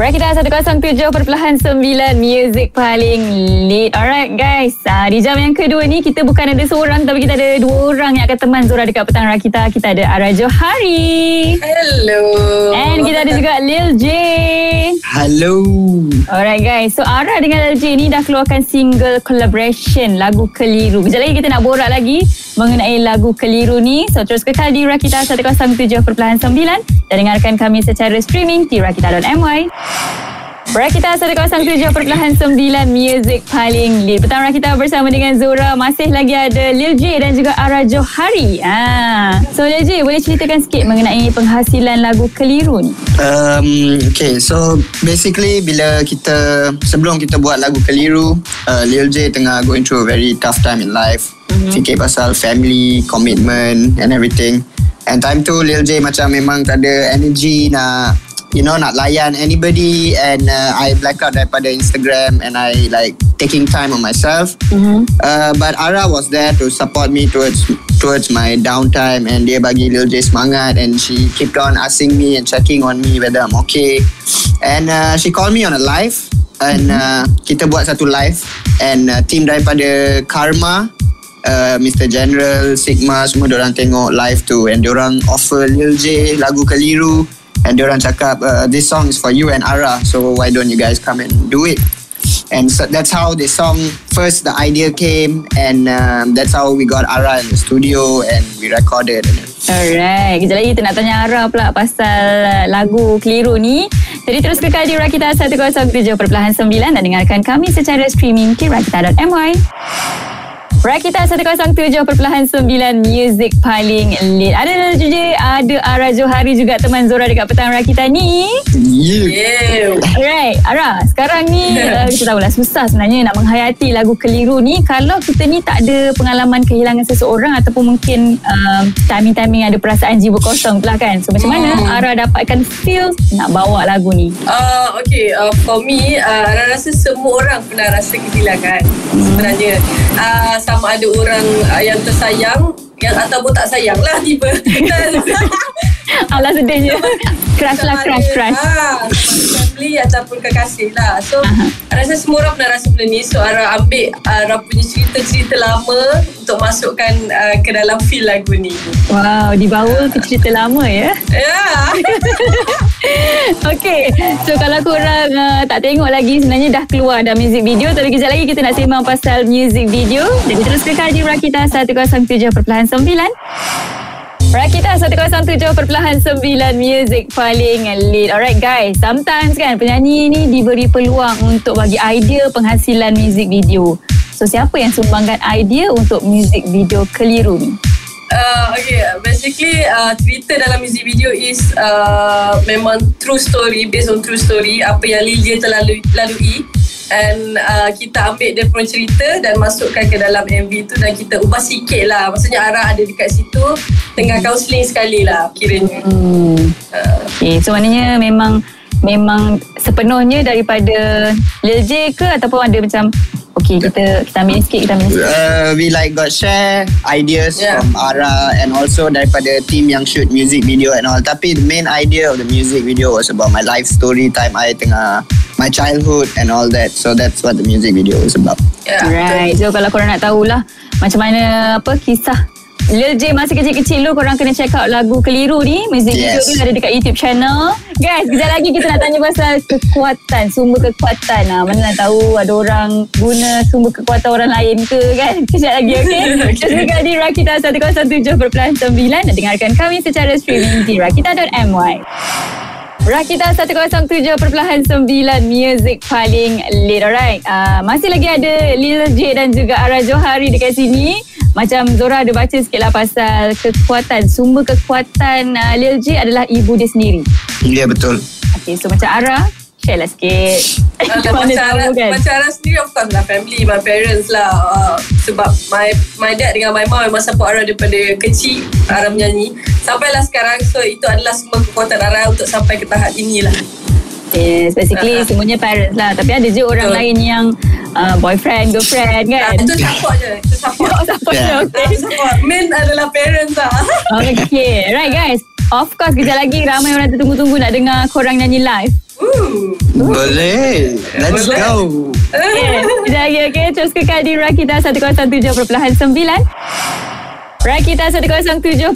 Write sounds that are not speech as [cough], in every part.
Rakita 107.9 Music paling lead Alright guys. Uh, Di jam yang kedua ni Kita bukan ada seorang Tapi kita ada dua orang Yang akan teman Zora dekat petang Rakita Kita. Ada Ara Johari Hello. And kita ada juga Lil J. Hello. Alright guys. So Ara dengan Lil J ni Dah keluarkan single collaboration Lagu Keliru. Kejap lagi kita nak borak lagi Mengenai lagu Keliru ni. So terus kekal di Rakita 107.9 Dan dengarkan kami secara streaming Di rakita.my Rakita 107.9 Music paling lead Petang Rakita bersama dengan Zora Masih lagi ada Lil J dan juga Ara Johari ha. So Lil J boleh ceritakan sikit Mengenai penghasilan lagu Keliru ni Um, okay, so basically bila kita sebelum kita buat lagu Keliru, uh, Lil J tengah going through a very tough time in life. Mm-hmm. Fikir pasal family, commitment and everything. And time tu Lil J macam memang tak ada energy nak you know nak layan anybody and uh, I black out daripada Instagram and I like taking time on myself. Mm-hmm. Uh, but Ara was there to support me towards towards my downtime and dia bagi Lil J semangat and she kept on asking me and checking on me whether I'm okay. And uh, she called me on a live and uh, kita buat satu live and uh, team daripada Karma uh, Mr. General, Sigma semua orang tengok live tu and orang offer Lil J lagu Keliru and orang cakap uh, this song is for you and Ara. So why don't you guys come and do it? And so that's how the song first the idea came and um, that's how we got Ara in the studio and we recorded. Alright Kejap lagi kita nak tanya Ara pula Pasal lagu Keliru ni. Jadi terus kekal di Rakita 107.9 Dan dengarkan kami secara streaming Di rakita.my Rakita 107.9 Music paling lead Ada juga Ada Ara Johari juga Teman Zora dekat petang Rakita ni. Yeah. Yeah. Alright Ara Sekarang ni uh, [laughs] Kita tahulah Susah sebenarnya Nak menghayati lagu Keliru ni. Kalau kita ni tak ada Pengalaman kehilangan seseorang Ataupun mungkin uh, Timing-timing ada perasaan Jiwa kosong pula kan. So macam mana Ara dapatkan feel Nak bawa lagu ni? Uh, Okay uh, For me uh, Ara rasa semua orang Pernah rasa kehilangan Sebenarnya. Uh, Sama ada orang uh, Yang tersayang yang ataupun tak sayang lah tiba [laughs] Alah sedihnya. Crush lah crush crush. ha, family ataupun kekasih lah. So uh-huh. rasa semua orang pernah rasa benda ni. So Ara ambil Ara punya cerita-cerita lama untuk masukkan uh, ke dalam feel lagu ni. Wow dibawa ke cerita lama ya? Ya. [laughs] Yeah. Okay So kalau korang uh, tak tengok lagi Sebenarnya dah keluar dah music video. Tapi kejap lagi kita nak sembang pasal music video. Jadi terus kekal di Rakita 107.9 Rakita 107.9 Music paling lead Alright guys Sometimes kan penyanyi ni diberi peluang Untuk bagi idea penghasilan music video. So siapa yang sumbangkan idea Untuk music video keliru ni? Uh, okay, basically uh, cerita dalam music video is uh, memang true story, based on true story apa yang Lil J telah lalui and uh, kita ambil dia punya cerita dan masukkan ke dalam MV tu dan kita ubah sikit lah maksudnya Ara ada dekat situ tengah counselling sekali lah kiranya hmm. uh. okay, so maknanya memang memang sepenuhnya daripada Lil J ke ataupun ada macam Okay, kita kita ambil sikit, kita ambil sikit. Uh, we like got share ideas yeah. from Ara and also daripada team yang shoot music video and all. Tapi the main idea of the music video was about my life story time I tengah my childhood and all that. So that's what the music video is about. Yeah. Right. So kalau korang nak tahulah macam mana apa kisah Lil J masih kecil-kecil lu korang kena check out lagu Keliru ni music yes. video tu ada dekat YouTube channel guys kejap lagi kita nak tanya pasal kekuatan sumber kekuatan ha, mana nak tahu ada orang guna sumber kekuatan orang lain ke kan kejap lagi okay just okay. di Rakita 107.9 dan dengarkan kami secara streaming di rakita.my Rakita 107.9 Music paling lead Alright uh, Masih lagi ada Lil J dan juga Ara Johari dekat sini. Macam Zora ada baca sikit lah pasal Kekuatan. Sumber kekuatan uh, Lil J adalah ibu dia sendiri. Ya yeah, betul. Okay so macam Ara Share lah sikit uh, [laughs] Macam Ara kan? Macam Ara sendiri Of course lah Family My parents lah uh, Sebab my my dad dengan my mom Memang support Ara daripada kecil Ara menyanyi Sampailah sekarang So itu adalah semua kekuatan Ara Untuk sampai ke tahap inilah Yes, basically uh-huh. semuanya parents lah. Tapi ada je orang Betul. lain yang uh, boyfriend, girlfriend kan. Nah, itu support je. Itu support. [laughs] Oh, support yeah. je. Okay. support. Main adalah parents lah. okay. Right guys. Of course, kejap lagi ramai orang tertunggu-tunggu nak dengar korang nyanyi live. Ooh. Boleh. Let's Boleh. go. [laughs] Okay, sekejap lagi okay. Terus kekal di Rakita 107.9 Rakita 107.9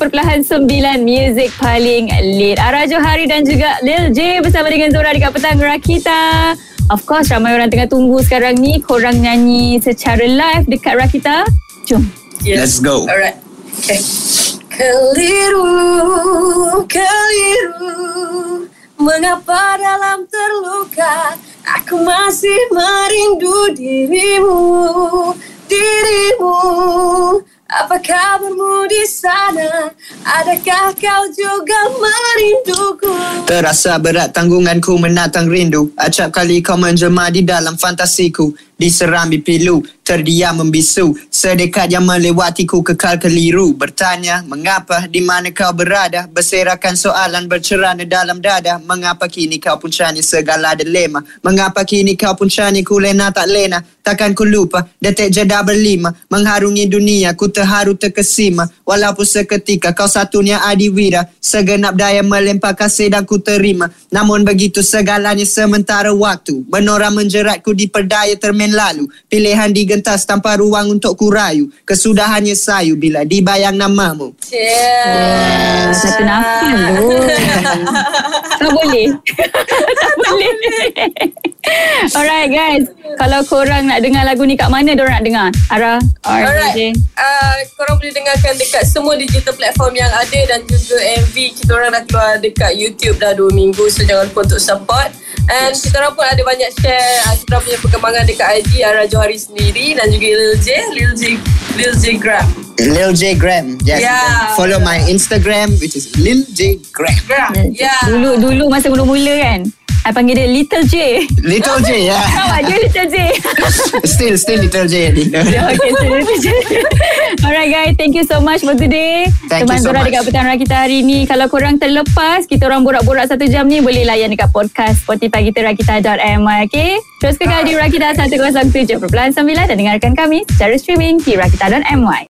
Music paling lead Ara Johari dan juga Lil J Bersama dengan Zora Dekat petang Rakita Of course ramai orang tengah tunggu sekarang ni Korang nyanyi secara live Dekat Rakita Jom Yes. Let's go. Alright. Okay. Keliru, keliru. Mengapa dalam terluka aku masih merindu dirimu, dirimu. Apa kabarmu di sana? Adakah kau juga merinduku? Terasa berat tanggunganku menatang rindu Acap kali kau menjelma di dalam fantasiku Diserambi pilu, terdiam membisu. Sedekat yang melewatiku kekal keliru. Bertanya, mengapa, di mana kau berada? Berserakan soalan bercerana dalam dada. Mengapa kini kau pun cani segala dilema? Mengapa kini kau pun cani ku lena tak lena? Takkan ku lupa, detik jeda berlima? Mengharungi dunia, ku terharu terkesima. Walaupun seketika kau satunya adiwira Segenap daya melempar kasih dan ku terima. Namun begitu segalanya sementara waktu Menora menjeratku di perdaya termen lalu Pilihan digentas tanpa ruang untuk ku rayu Kesudahannya sayu bila dibayang namamu. Cheers. Satu nafas [laughs] tu Tak boleh. Tak boleh. Alright guys. Kalau korang nak dengar lagu ni kat mana Diorang nak dengar? Ara or Alright. Uh, korang boleh dengarkan dekat semua digital platform yang ada dan juga MV kita orang dah keluar dekat YouTube dah 2 minggu. So jangan lupa untuk support. And kita orang pun ada banyak share uh, kita punya perkembangan dekat IG Ara Johari sendiri dan juga Lil J, Lil J, Lil J Gram. Lil J Gram yes. Yeah. Follow my Instagram which is Lil J Gram Gram. Ya. Dulu dulu masa mula-mula kan I panggil dia Little J. Little J ya. [laughs] Tahu tak? Dia Little J. [laughs] Still still Little J [laughs] Okay Little J. Alright guys Thank you so much for today. Thank Teman you so much. dekat petang Rakita hari ni Kalau korang terlepas Kita orang borak-borak satu jam ni Boleh layan dekat podcast Spotify kita Rakita.my Okay? Terus kekal di Rakita 107.9 Dan dengarkan kami secara streaming Di Rakita.my